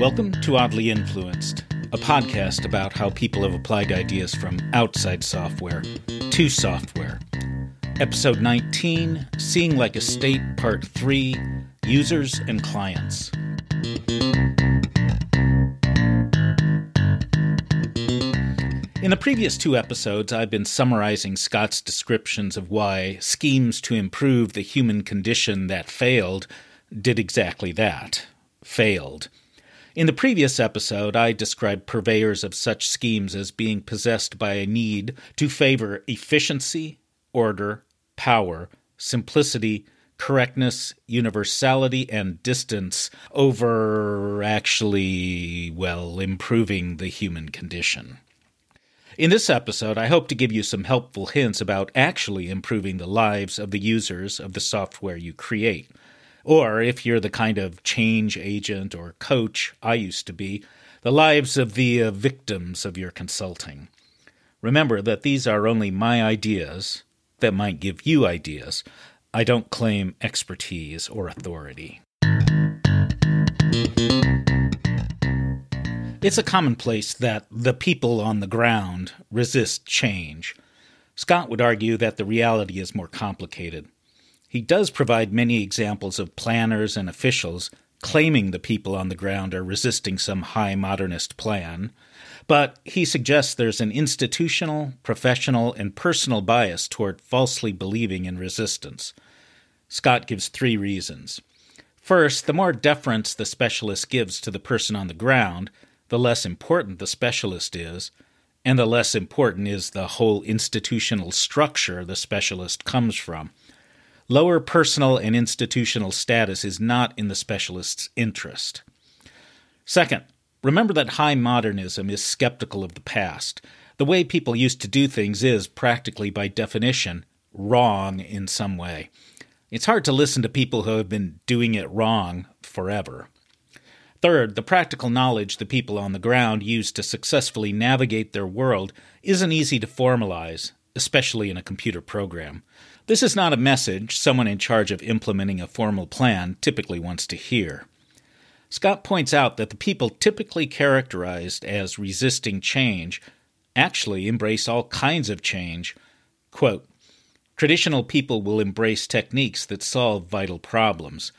Welcome to Oddly Influenced, a podcast about how people have applied ideas from outside software to software. Episode 19 Seeing Like a State, Part 3 Users and Clients. In the previous two episodes, I've been summarizing Scott's descriptions of why schemes to improve the human condition that failed did exactly that failed. In the previous episode, I described purveyors of such schemes as being possessed by a need to favor efficiency, order, power, simplicity, correctness, universality, and distance over actually, well, improving the human condition. In this episode, I hope to give you some helpful hints about actually improving the lives of the users of the software you create or if you're the kind of change agent or coach I used to be, the lives of the uh, victims of your consulting. Remember that these are only my ideas that might give you ideas. I don't claim expertise or authority. It's a commonplace that the people on the ground resist change. Scott would argue that the reality is more complicated. He does provide many examples of planners and officials claiming the people on the ground are resisting some high modernist plan, but he suggests there's an institutional, professional, and personal bias toward falsely believing in resistance. Scott gives three reasons. First, the more deference the specialist gives to the person on the ground, the less important the specialist is, and the less important is the whole institutional structure the specialist comes from. Lower personal and institutional status is not in the specialist's interest. Second, remember that high modernism is skeptical of the past. The way people used to do things is, practically by definition, wrong in some way. It's hard to listen to people who have been doing it wrong forever. Third, the practical knowledge the people on the ground use to successfully navigate their world isn't easy to formalize, especially in a computer program. This is not a message someone in charge of implementing a formal plan typically wants to hear. Scott points out that the people typically characterized as resisting change actually embrace all kinds of change. Quote, Traditional people will embrace techniques that solve vital problems.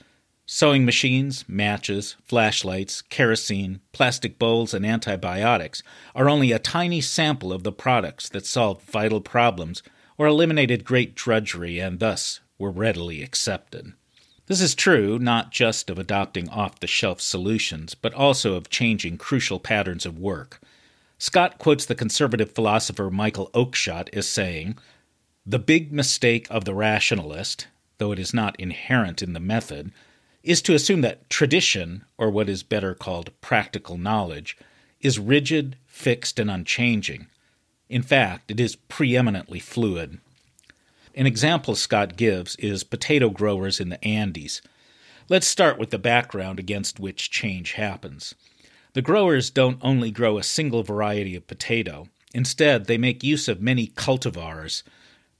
Sewing machines, matches, flashlights, kerosene, plastic bowls, and antibiotics are only a tiny sample of the products that solve vital problems or eliminated great drudgery and thus were readily accepted. This is true not just of adopting off the shelf solutions, but also of changing crucial patterns of work. Scott quotes the conservative philosopher Michael Oakeshott as saying, The big mistake of the rationalist, though it is not inherent in the method, is to assume that tradition, or what is better called practical knowledge, is rigid, fixed, and unchanging, in fact, it is preeminently fluid. An example Scott gives is potato growers in the Andes. Let's start with the background against which change happens. The growers don't only grow a single variety of potato, instead, they make use of many cultivars.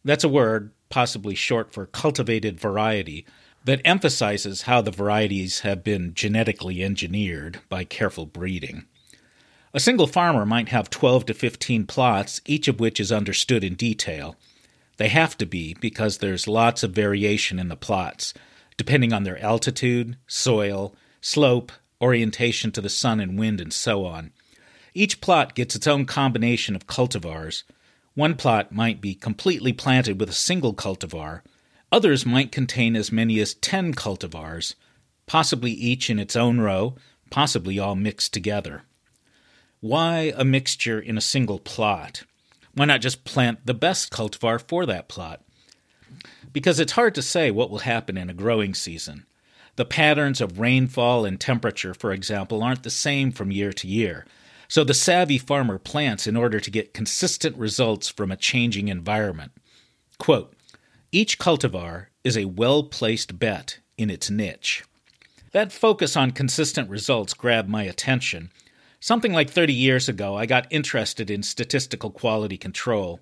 That's a word, possibly short for cultivated variety, that emphasizes how the varieties have been genetically engineered by careful breeding. A single farmer might have 12 to 15 plots, each of which is understood in detail. They have to be because there's lots of variation in the plots, depending on their altitude, soil, slope, orientation to the sun and wind, and so on. Each plot gets its own combination of cultivars. One plot might be completely planted with a single cultivar. Others might contain as many as 10 cultivars, possibly each in its own row, possibly all mixed together. Why a mixture in a single plot? Why not just plant the best cultivar for that plot? Because it's hard to say what will happen in a growing season. The patterns of rainfall and temperature, for example, aren't the same from year to year. So the savvy farmer plants in order to get consistent results from a changing environment. Quote, each cultivar is a well placed bet in its niche. That focus on consistent results grabbed my attention Something like 30 years ago, I got interested in statistical quality control.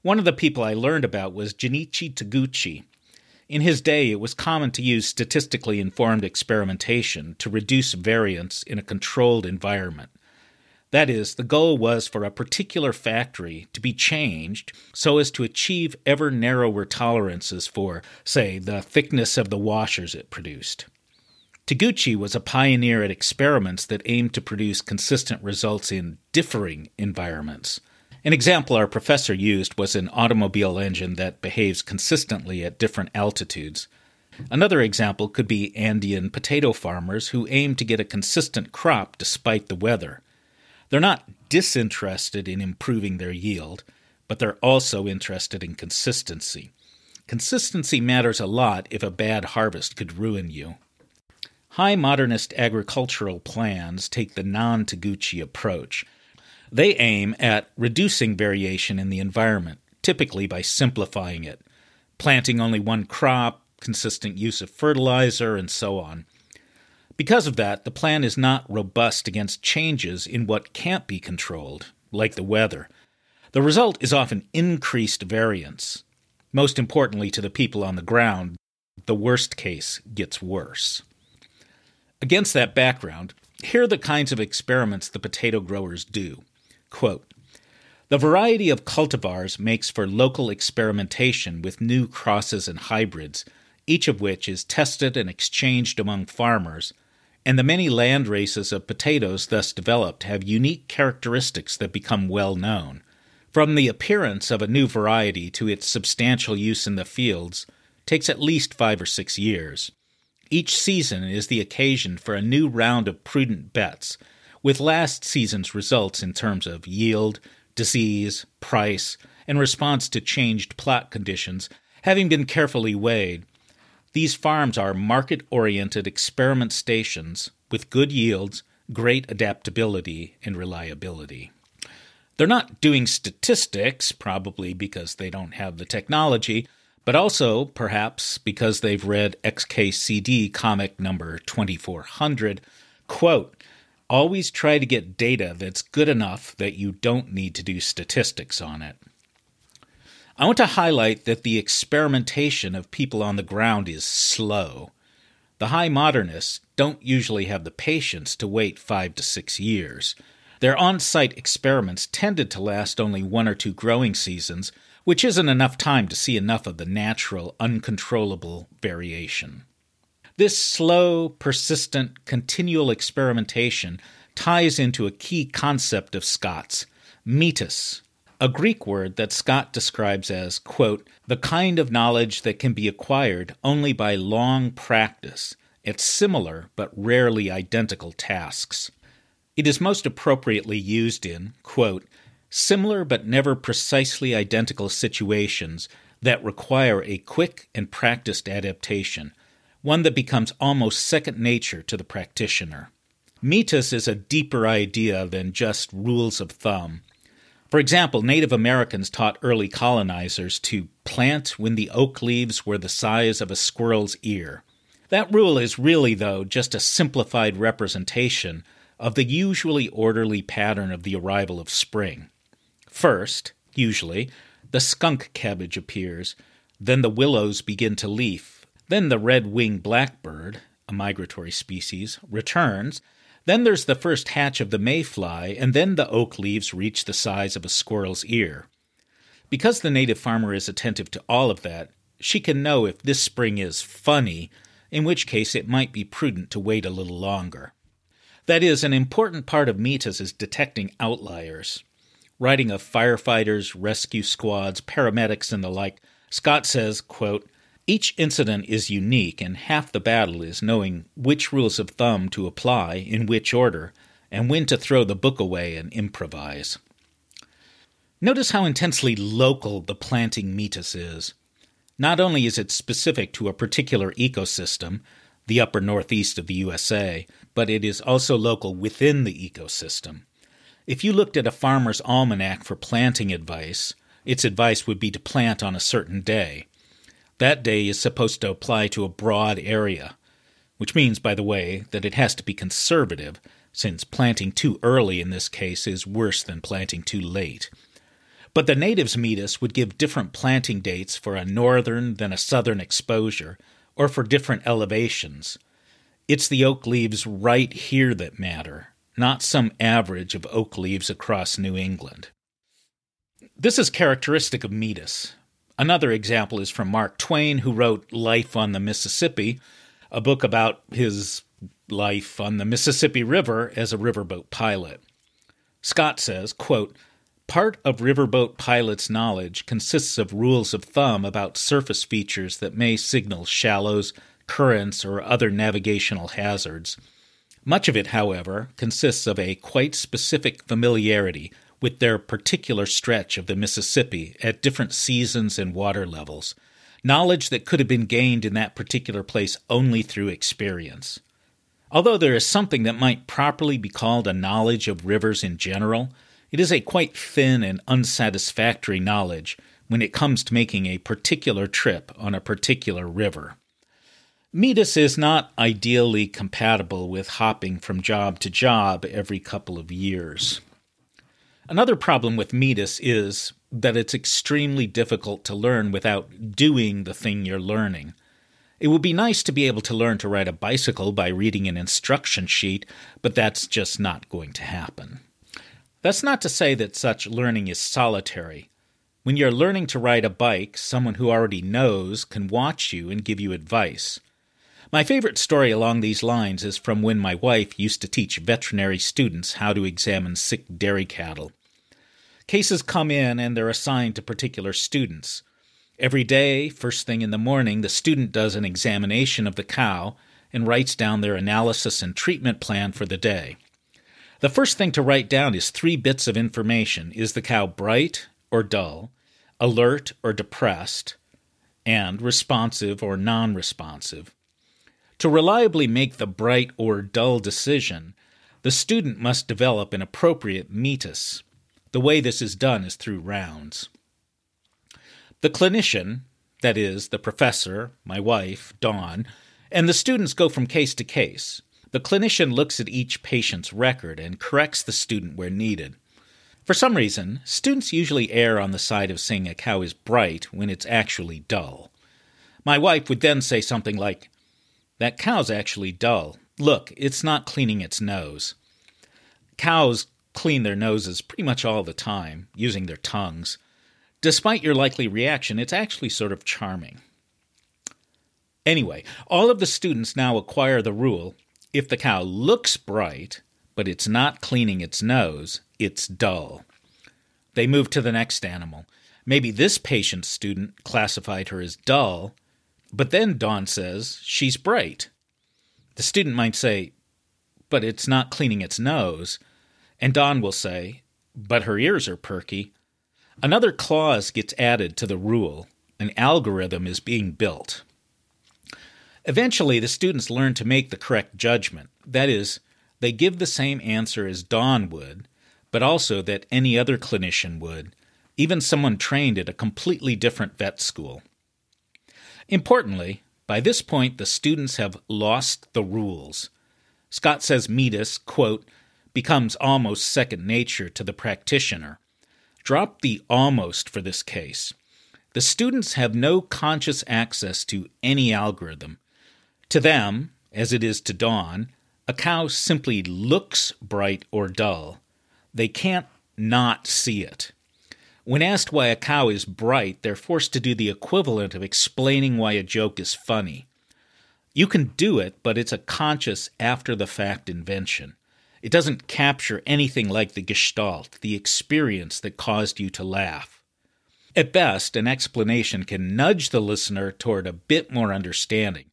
One of the people I learned about was Genichi Taguchi. In his day, it was common to use statistically informed experimentation to reduce variance in a controlled environment. That is, the goal was for a particular factory to be changed so as to achieve ever narrower tolerances for, say, the thickness of the washers it produced. Taguchi was a pioneer at experiments that aimed to produce consistent results in differing environments. An example our professor used was an automobile engine that behaves consistently at different altitudes. Another example could be Andean potato farmers who aim to get a consistent crop despite the weather. They're not disinterested in improving their yield, but they're also interested in consistency. Consistency matters a lot if a bad harvest could ruin you. High modernist agricultural plans take the non Taguchi approach. They aim at reducing variation in the environment, typically by simplifying it, planting only one crop, consistent use of fertilizer, and so on. Because of that, the plan is not robust against changes in what can't be controlled, like the weather. The result is often increased variance. Most importantly to the people on the ground, the worst case gets worse. Against that background, here are the kinds of experiments the potato growers do. Quote, the variety of cultivars makes for local experimentation with new crosses and hybrids, each of which is tested and exchanged among farmers and the many land races of potatoes thus developed have unique characteristics that become well known. From the appearance of a new variety to its substantial use in the fields takes at least five or six years. Each season is the occasion for a new round of prudent bets, with last season's results in terms of yield, disease, price, and response to changed plot conditions having been carefully weighed these farms are market oriented experiment stations with good yields, great adaptability, and reliability. They're not doing statistics, probably because they don't have the technology, but also perhaps because they've read XKCD comic number 2400. Quote, always try to get data that's good enough that you don't need to do statistics on it. I want to highlight that the experimentation of people on the ground is slow. The high modernists don't usually have the patience to wait five to six years. Their on site experiments tended to last only one or two growing seasons, which isn't enough time to see enough of the natural, uncontrollable variation. This slow, persistent, continual experimentation ties into a key concept of Scott's metis, a Greek word that Scott describes as, quote, the kind of knowledge that can be acquired only by long practice at similar but rarely identical tasks. It is most appropriately used in, quote, similar but never precisely identical situations that require a quick and practiced adaptation, one that becomes almost second nature to the practitioner. Metis is a deeper idea than just rules of thumb. For example, Native Americans taught early colonizers to plant when the oak leaves were the size of a squirrel's ear. That rule is really, though, just a simplified representation of the usually orderly pattern of the arrival of spring. First, usually, the skunk cabbage appears, then the willows begin to leaf, then the red winged blackbird, a migratory species, returns, then there's the first hatch of the mayfly, and then the oak leaves reach the size of a squirrel's ear. Because the native farmer is attentive to all of that, she can know if this spring is funny, in which case it might be prudent to wait a little longer. That is, an important part of metis is detecting outliers. Writing of firefighters, rescue squads, paramedics, and the like, Scott says, quote, each incident is unique, and half the battle is knowing which rules of thumb to apply in which order, and when to throw the book away and improvise. Notice how intensely local the planting metis is. Not only is it specific to a particular ecosystem, the upper northeast of the USA, but it is also local within the ecosystem. If you looked at a farmer's almanac for planting advice, its advice would be to plant on a certain day. That day is supposed to apply to a broad area, which means, by the way, that it has to be conservative, since planting too early in this case is worse than planting too late. But the natives' metis would give different planting dates for a northern than a southern exposure, or for different elevations. It's the oak leaves right here that matter, not some average of oak leaves across New England. This is characteristic of metis. Another example is from Mark Twain, who wrote Life on the Mississippi, a book about his life on the Mississippi River as a riverboat pilot. Scott says, quote, Part of riverboat pilots' knowledge consists of rules of thumb about surface features that may signal shallows, currents, or other navigational hazards. Much of it, however, consists of a quite specific familiarity with their particular stretch of the Mississippi at different seasons and water levels, knowledge that could have been gained in that particular place only through experience. Although there is something that might properly be called a knowledge of rivers in general, it is a quite thin and unsatisfactory knowledge when it comes to making a particular trip on a particular river. Metis is not ideally compatible with hopping from job to job every couple of years. Another problem with Metis is that it's extremely difficult to learn without doing the thing you're learning. It would be nice to be able to learn to ride a bicycle by reading an instruction sheet, but that's just not going to happen. That's not to say that such learning is solitary. When you're learning to ride a bike, someone who already knows can watch you and give you advice. My favorite story along these lines is from when my wife used to teach veterinary students how to examine sick dairy cattle. Cases come in and they're assigned to particular students. Every day, first thing in the morning, the student does an examination of the cow and writes down their analysis and treatment plan for the day. The first thing to write down is three bits of information Is the cow bright or dull, alert or depressed, and responsive or non responsive? To reliably make the bright or dull decision, the student must develop an appropriate metis. The way this is done is through rounds. The clinician, that is, the professor, my wife, Dawn, and the students go from case to case. The clinician looks at each patient's record and corrects the student where needed. For some reason, students usually err on the side of saying a cow is bright when it's actually dull. My wife would then say something like, That cow's actually dull. Look, it's not cleaning its nose. Cows clean their noses pretty much all the time, using their tongues. Despite your likely reaction, it's actually sort of charming. Anyway, all of the students now acquire the rule if the cow looks bright, but it's not cleaning its nose, it's dull. They move to the next animal. Maybe this patient student classified her as dull, but then Dawn says she's bright. The student might say, but it's not cleaning its nose. And Dawn will say, but her ears are perky. Another clause gets added to the rule. An algorithm is being built. Eventually, the students learn to make the correct judgment. That is, they give the same answer as Dawn would, but also that any other clinician would, even someone trained at a completely different vet school. Importantly, by this point, the students have lost the rules. Scott says Metis, quote, becomes almost second nature to the practitioner. Drop the almost for this case. The students have no conscious access to any algorithm. To them, as it is to Dawn, a cow simply looks bright or dull. They can't not see it. When asked why a cow is bright, they're forced to do the equivalent of explaining why a joke is funny. You can do it, but it's a conscious, after the fact invention. It doesn't capture anything like the gestalt, the experience that caused you to laugh. At best, an explanation can nudge the listener toward a bit more understanding.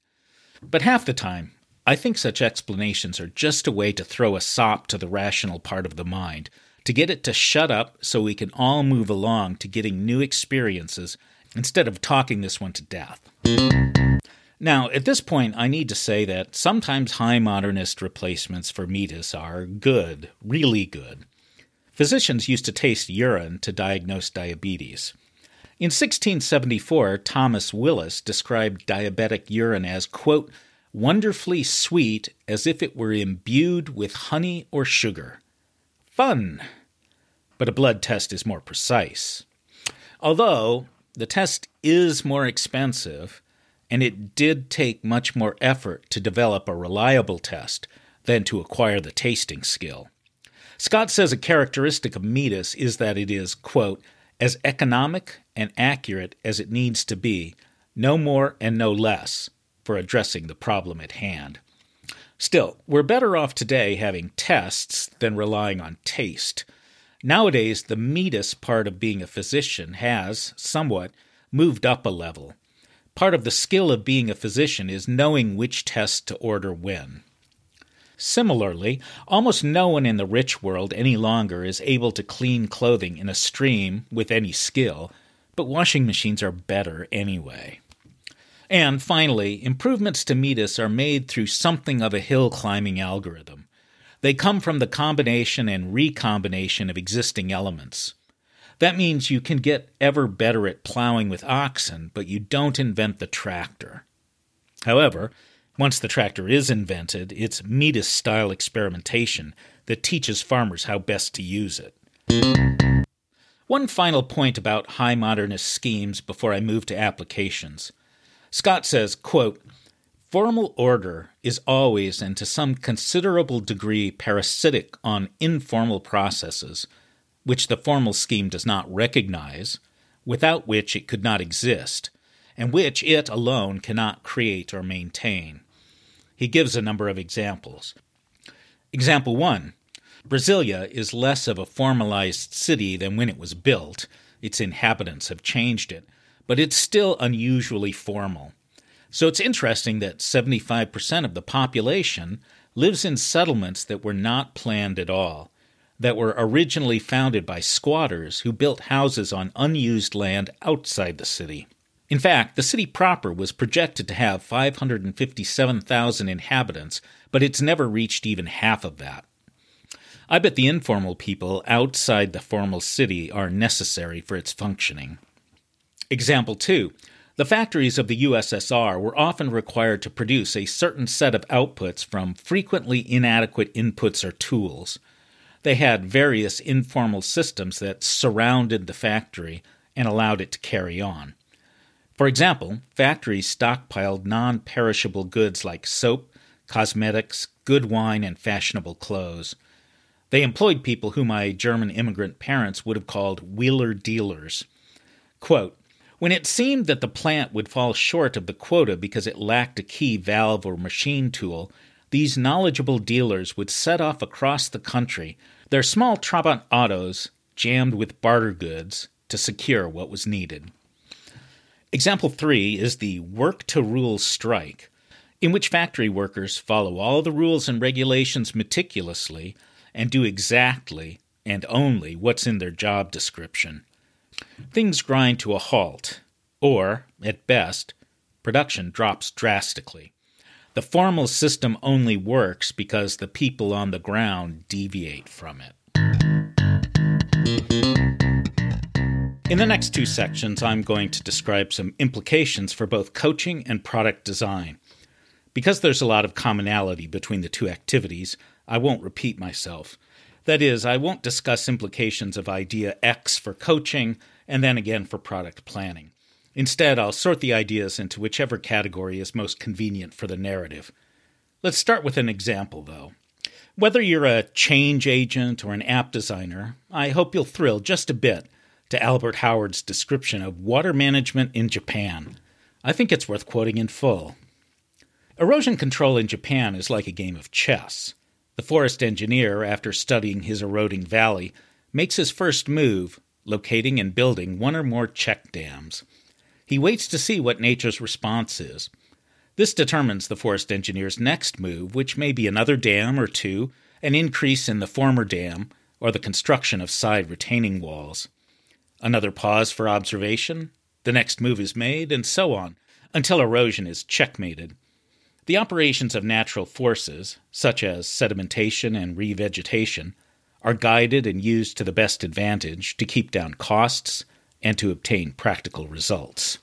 But half the time, I think such explanations are just a way to throw a sop to the rational part of the mind, to get it to shut up so we can all move along to getting new experiences instead of talking this one to death. Now, at this point, I need to say that sometimes high modernist replacements for metis are good, really good. Physicians used to taste urine to diagnose diabetes. In 1674, Thomas Willis described diabetic urine as, quote, wonderfully sweet as if it were imbued with honey or sugar. Fun! But a blood test is more precise. Although the test is more expensive, and it did take much more effort to develop a reliable test than to acquire the tasting skill. Scott says a characteristic of Metis is that it is, quote, as economic and accurate as it needs to be, no more and no less, for addressing the problem at hand. Still, we're better off today having tests than relying on taste. Nowadays, the Metis part of being a physician has, somewhat, moved up a level. Part of the skill of being a physician is knowing which test to order when. Similarly, almost no one in the rich world any longer is able to clean clothing in a stream with any skill, but washing machines are better anyway. And finally, improvements to Metis are made through something of a hill climbing algorithm. They come from the combination and recombination of existing elements. That means you can get ever better at plowing with oxen, but you don't invent the tractor. However, once the tractor is invented, it's Metis style experimentation that teaches farmers how best to use it. One final point about high modernist schemes before I move to applications. Scott says, quote, Formal order is always and to some considerable degree parasitic on informal processes, which the formal scheme does not recognize, without which it could not exist, and which it alone cannot create or maintain. He gives a number of examples. Example 1 Brasilia is less of a formalized city than when it was built. Its inhabitants have changed it, but it's still unusually formal. So it's interesting that 75% of the population lives in settlements that were not planned at all, that were originally founded by squatters who built houses on unused land outside the city. In fact, the city proper was projected to have 557,000 inhabitants, but it's never reached even half of that. I bet the informal people outside the formal city are necessary for its functioning. Example 2. The factories of the USSR were often required to produce a certain set of outputs from frequently inadequate inputs or tools. They had various informal systems that surrounded the factory and allowed it to carry on. For example, factories stockpiled non perishable goods like soap, cosmetics, good wine, and fashionable clothes. They employed people whom my German immigrant parents would have called wheeler dealers. Quote, when it seemed that the plant would fall short of the quota because it lacked a key valve or machine tool, these knowledgeable dealers would set off across the country, their small Trabant autos jammed with barter goods, to secure what was needed. Example three is the work to rule strike, in which factory workers follow all the rules and regulations meticulously and do exactly and only what's in their job description. Things grind to a halt, or, at best, production drops drastically. The formal system only works because the people on the ground deviate from it. In the next two sections, I'm going to describe some implications for both coaching and product design. Because there's a lot of commonality between the two activities, I won't repeat myself. That is, I won't discuss implications of idea X for coaching and then again for product planning. Instead, I'll sort the ideas into whichever category is most convenient for the narrative. Let's start with an example, though. Whether you're a change agent or an app designer, I hope you'll thrill just a bit to Albert Howard's description of water management in Japan. I think it's worth quoting in full. Erosion control in Japan is like a game of chess. The forest engineer, after studying his eroding valley, makes his first move, locating and building one or more check dams. He waits to see what nature's response is. This determines the forest engineer's next move, which may be another dam or two, an increase in the former dam, or the construction of side retaining walls. Another pause for observation, the next move is made, and so on, until erosion is checkmated. The operations of natural forces, such as sedimentation and revegetation, are guided and used to the best advantage to keep down costs and to obtain practical results.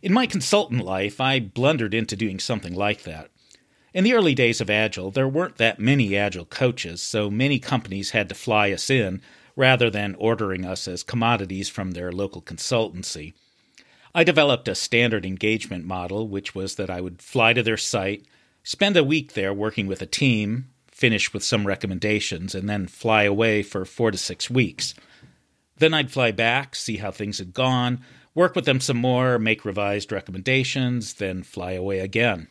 In my consultant life, I blundered into doing something like that. In the early days of Agile, there weren't that many Agile coaches, so many companies had to fly us in rather than ordering us as commodities from their local consultancy. I developed a standard engagement model, which was that I would fly to their site, spend a week there working with a team, finish with some recommendations, and then fly away for four to six weeks. Then I'd fly back, see how things had gone, work with them some more, make revised recommendations, then fly away again.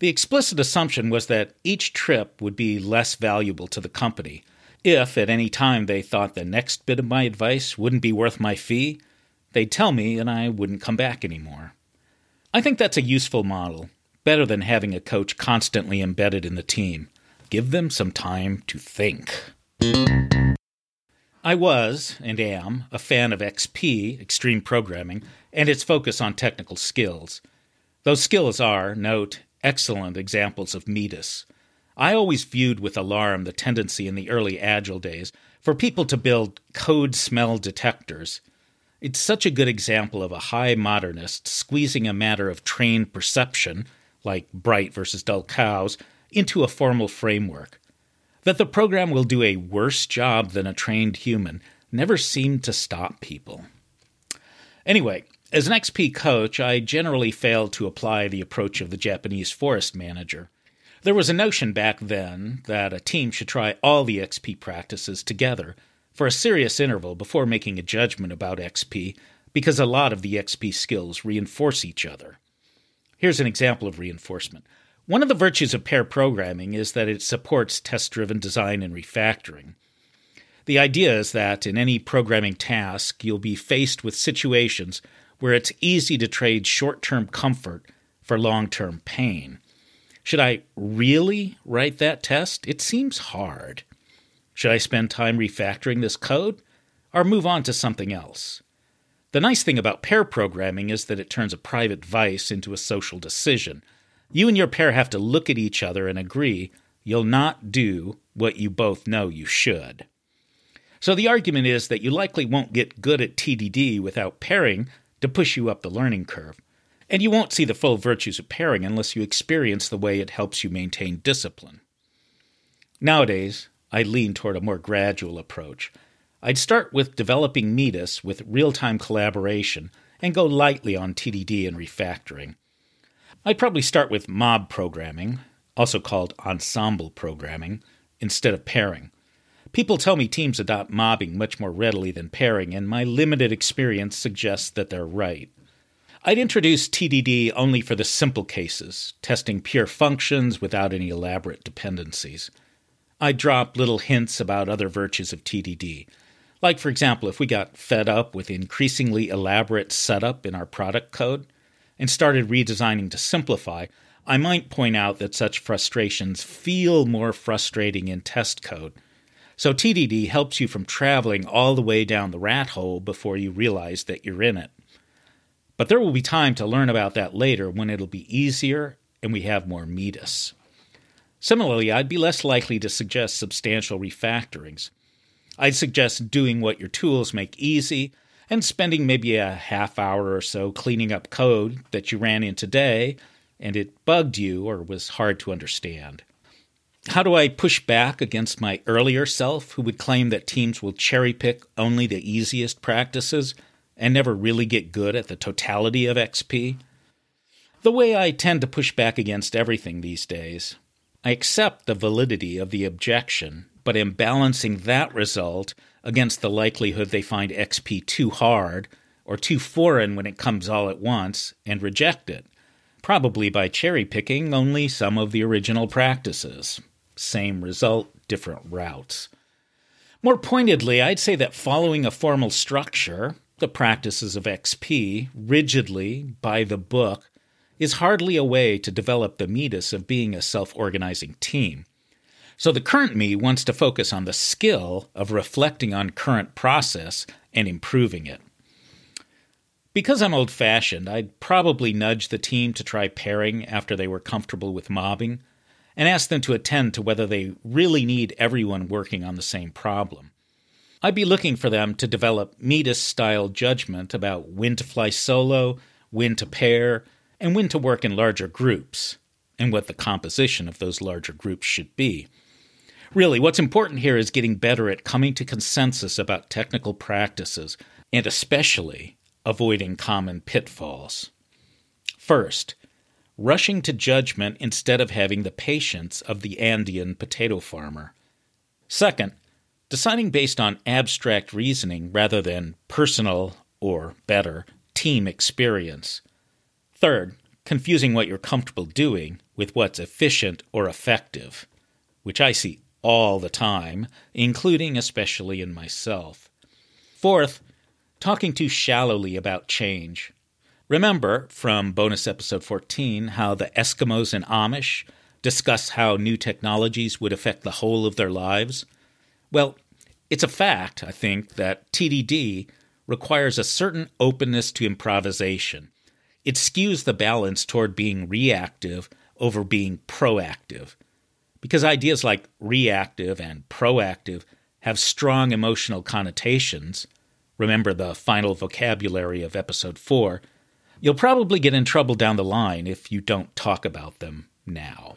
The explicit assumption was that each trip would be less valuable to the company. If at any time they thought the next bit of my advice wouldn't be worth my fee, They'd tell me, and I wouldn't come back anymore. I think that's a useful model, better than having a coach constantly embedded in the team. Give them some time to think. I was, and am, a fan of XP, Extreme Programming, and its focus on technical skills. Those skills are, note, excellent examples of METIS. I always viewed with alarm the tendency in the early Agile days for people to build code smell detectors it's such a good example of a high modernist squeezing a matter of trained perception, like bright versus dull cows, into a formal framework. That the program will do a worse job than a trained human never seemed to stop people. Anyway, as an XP coach, I generally failed to apply the approach of the Japanese forest manager. There was a notion back then that a team should try all the XP practices together for a serious interval before making a judgment about XP because a lot of the XP skills reinforce each other. Here's an example of reinforcement. One of the virtues of pair programming is that it supports test driven design and refactoring. The idea is that in any programming task, you'll be faced with situations where it's easy to trade short term comfort for long term pain. Should I really write that test? It seems hard. Should I spend time refactoring this code or move on to something else? The nice thing about pair programming is that it turns a private vice into a social decision. You and your pair have to look at each other and agree you'll not do what you both know you should. So the argument is that you likely won't get good at TDD without pairing to push you up the learning curve. And you won't see the full virtues of pairing unless you experience the way it helps you maintain discipline. Nowadays, I lean toward a more gradual approach. I'd start with developing METIS with real time collaboration and go lightly on TDD and refactoring. I'd probably start with mob programming, also called ensemble programming, instead of pairing. People tell me teams adopt mobbing much more readily than pairing, and my limited experience suggests that they're right. I'd introduce TDD only for the simple cases, testing pure functions without any elaborate dependencies. I drop little hints about other virtues of TDD. Like, for example, if we got fed up with increasingly elaborate setup in our product code and started redesigning to simplify, I might point out that such frustrations feel more frustrating in test code. So TDD helps you from traveling all the way down the rat hole before you realize that you're in it. But there will be time to learn about that later when it'll be easier and we have more METIS. Similarly, I'd be less likely to suggest substantial refactorings. I'd suggest doing what your tools make easy and spending maybe a half hour or so cleaning up code that you ran in today and it bugged you or was hard to understand. How do I push back against my earlier self who would claim that teams will cherry pick only the easiest practices and never really get good at the totality of XP? The way I tend to push back against everything these days I accept the validity of the objection, but am balancing that result against the likelihood they find XP too hard or too foreign when it comes all at once and reject it, probably by cherry picking only some of the original practices. Same result, different routes. More pointedly, I'd say that following a formal structure, the practices of XP, rigidly, by the book, is hardly a way to develop the METIS of being a self organizing team. So the current me wants to focus on the skill of reflecting on current process and improving it. Because I'm old fashioned, I'd probably nudge the team to try pairing after they were comfortable with mobbing and ask them to attend to whether they really need everyone working on the same problem. I'd be looking for them to develop METIS style judgment about when to fly solo, when to pair, and when to work in larger groups, and what the composition of those larger groups should be. Really, what's important here is getting better at coming to consensus about technical practices and especially avoiding common pitfalls. First, rushing to judgment instead of having the patience of the Andean potato farmer. Second, deciding based on abstract reasoning rather than personal, or better, team experience. Third, confusing what you're comfortable doing with what's efficient or effective, which I see all the time, including especially in myself. Fourth, talking too shallowly about change. Remember from bonus episode 14 how the Eskimos and Amish discuss how new technologies would affect the whole of their lives? Well, it's a fact, I think, that TDD requires a certain openness to improvisation. It skews the balance toward being reactive over being proactive. Because ideas like reactive and proactive have strong emotional connotations, remember the final vocabulary of episode 4, you'll probably get in trouble down the line if you don't talk about them now.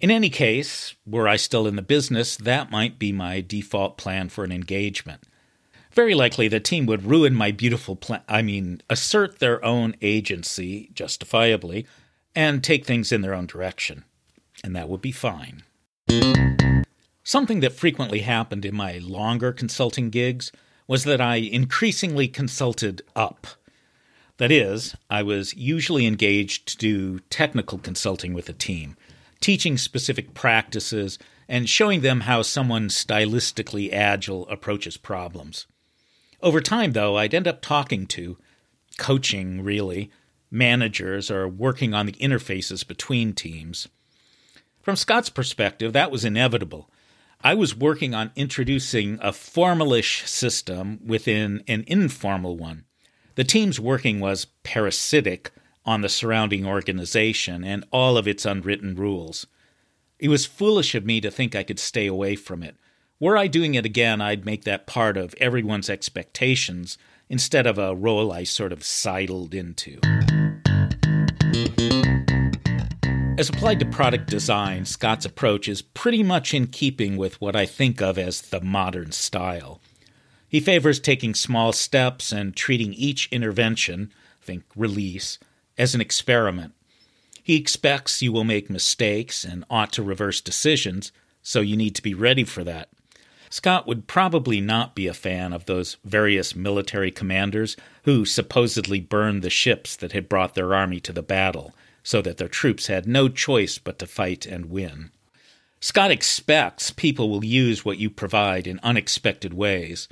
In any case, were I still in the business, that might be my default plan for an engagement. Very likely the team would ruin my beautiful plan, I mean, assert their own agency, justifiably, and take things in their own direction. And that would be fine. Something that frequently happened in my longer consulting gigs was that I increasingly consulted up. That is, I was usually engaged to do technical consulting with a team, teaching specific practices and showing them how someone stylistically agile approaches problems. Over time, though, I'd end up talking to, coaching really, managers or working on the interfaces between teams. From Scott's perspective, that was inevitable. I was working on introducing a formalish system within an informal one. The team's working was parasitic on the surrounding organization and all of its unwritten rules. It was foolish of me to think I could stay away from it. Were I doing it again, I'd make that part of everyone's expectations instead of a role I sort of sidled into. As applied to product design, Scott's approach is pretty much in keeping with what I think of as the modern style. He favors taking small steps and treating each intervention, think release, as an experiment. He expects you will make mistakes and ought to reverse decisions, so you need to be ready for that. Scott would probably not be a fan of those various military commanders who supposedly burned the ships that had brought their army to the battle, so that their troops had no choice but to fight and win. Scott expects people will use what you provide in unexpected ways.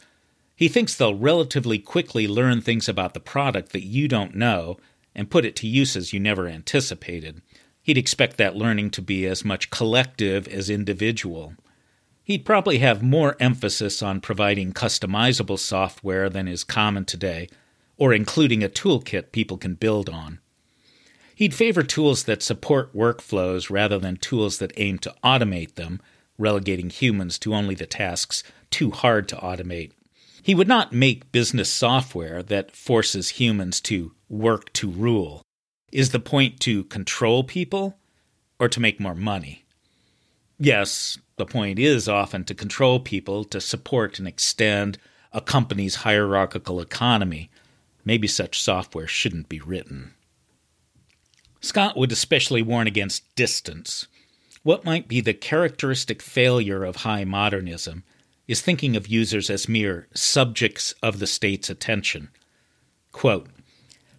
He thinks they'll relatively quickly learn things about the product that you don't know and put it to uses you never anticipated. He'd expect that learning to be as much collective as individual. He'd probably have more emphasis on providing customizable software than is common today, or including a toolkit people can build on. He'd favor tools that support workflows rather than tools that aim to automate them, relegating humans to only the tasks too hard to automate. He would not make business software that forces humans to work to rule. Is the point to control people or to make more money? Yes, the point is often to control people to support and extend a company's hierarchical economy. Maybe such software shouldn't be written. Scott would especially warn against distance. What might be the characteristic failure of high modernism is thinking of users as mere subjects of the state's attention. Quote,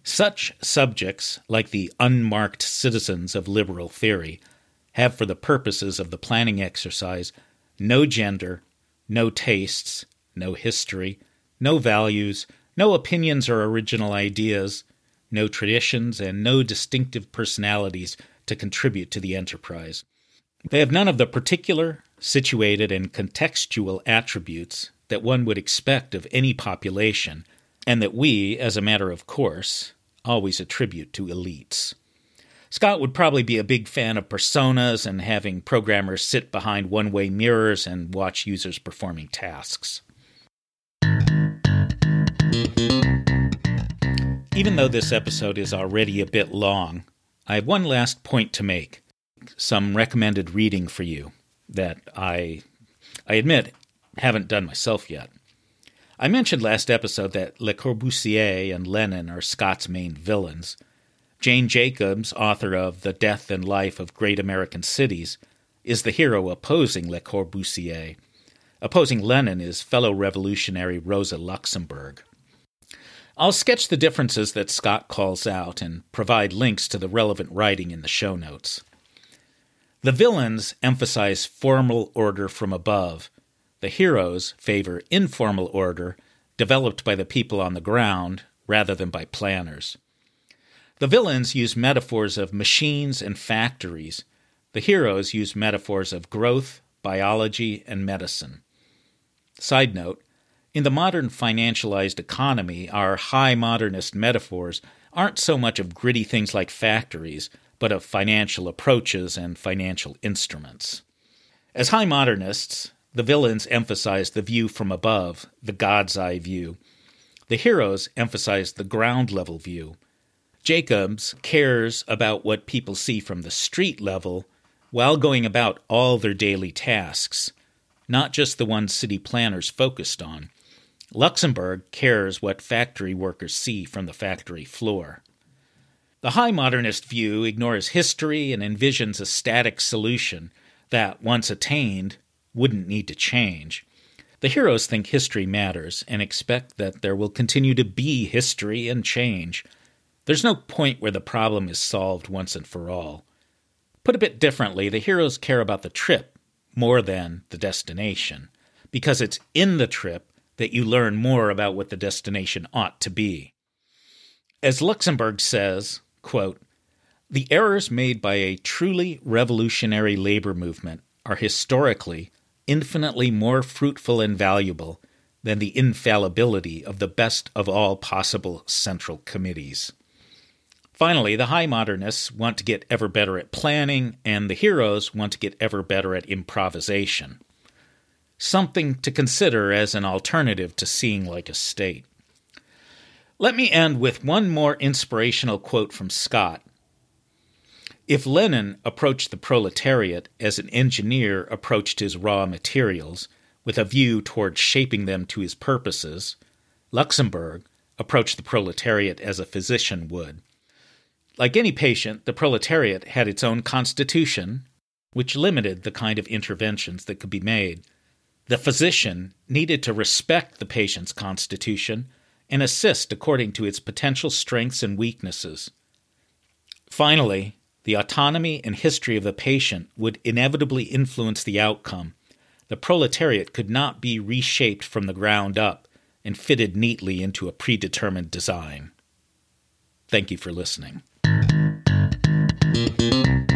Such subjects, like the unmarked citizens of liberal theory, have for the purposes of the planning exercise no gender, no tastes, no history, no values, no opinions or original ideas, no traditions, and no distinctive personalities to contribute to the enterprise. They have none of the particular, situated, and contextual attributes that one would expect of any population, and that we, as a matter of course, always attribute to elites. Scott would probably be a big fan of personas and having programmers sit behind one way mirrors and watch users performing tasks. Even though this episode is already a bit long, I have one last point to make some recommended reading for you that I I admit, haven't done myself yet. I mentioned last episode that Le Corbusier and Lenin are Scott's main villains. Jane Jacobs, author of The Death and Life of Great American Cities, is the hero opposing Le Corbusier. Opposing Lenin is fellow revolutionary Rosa Luxemburg. I'll sketch the differences that Scott calls out and provide links to the relevant writing in the show notes. The villains emphasize formal order from above. The heroes favor informal order developed by the people on the ground rather than by planners. The villains use metaphors of machines and factories. The heroes use metaphors of growth, biology, and medicine. Side note In the modern financialized economy, our high modernist metaphors aren't so much of gritty things like factories, but of financial approaches and financial instruments. As high modernists, the villains emphasize the view from above, the God's eye view. The heroes emphasize the ground level view, Jacobs cares about what people see from the street level while going about all their daily tasks, not just the ones city planners focused on. Luxemburg cares what factory workers see from the factory floor. The high modernist view ignores history and envisions a static solution that, once attained, wouldn't need to change. The heroes think history matters and expect that there will continue to be history and change there's no point where the problem is solved once and for all. Put a bit differently, the heroes care about the trip more than the destination, because it's in the trip that you learn more about what the destination ought to be. As Luxemburg says, quote, the errors made by a truly revolutionary labor movement are historically infinitely more fruitful and valuable than the infallibility of the best of all possible central committees. Finally, the high modernists want to get ever better at planning, and the heroes want to get ever better at improvisation. Something to consider as an alternative to seeing like a state. Let me end with one more inspirational quote from Scott. If Lenin approached the proletariat as an engineer approached his raw materials, with a view toward shaping them to his purposes, Luxemburg approached the proletariat as a physician would. Like any patient, the proletariat had its own constitution, which limited the kind of interventions that could be made. The physician needed to respect the patient's constitution and assist according to its potential strengths and weaknesses. Finally, the autonomy and history of the patient would inevitably influence the outcome. The proletariat could not be reshaped from the ground up and fitted neatly into a predetermined design. Thank you for listening. Thank you.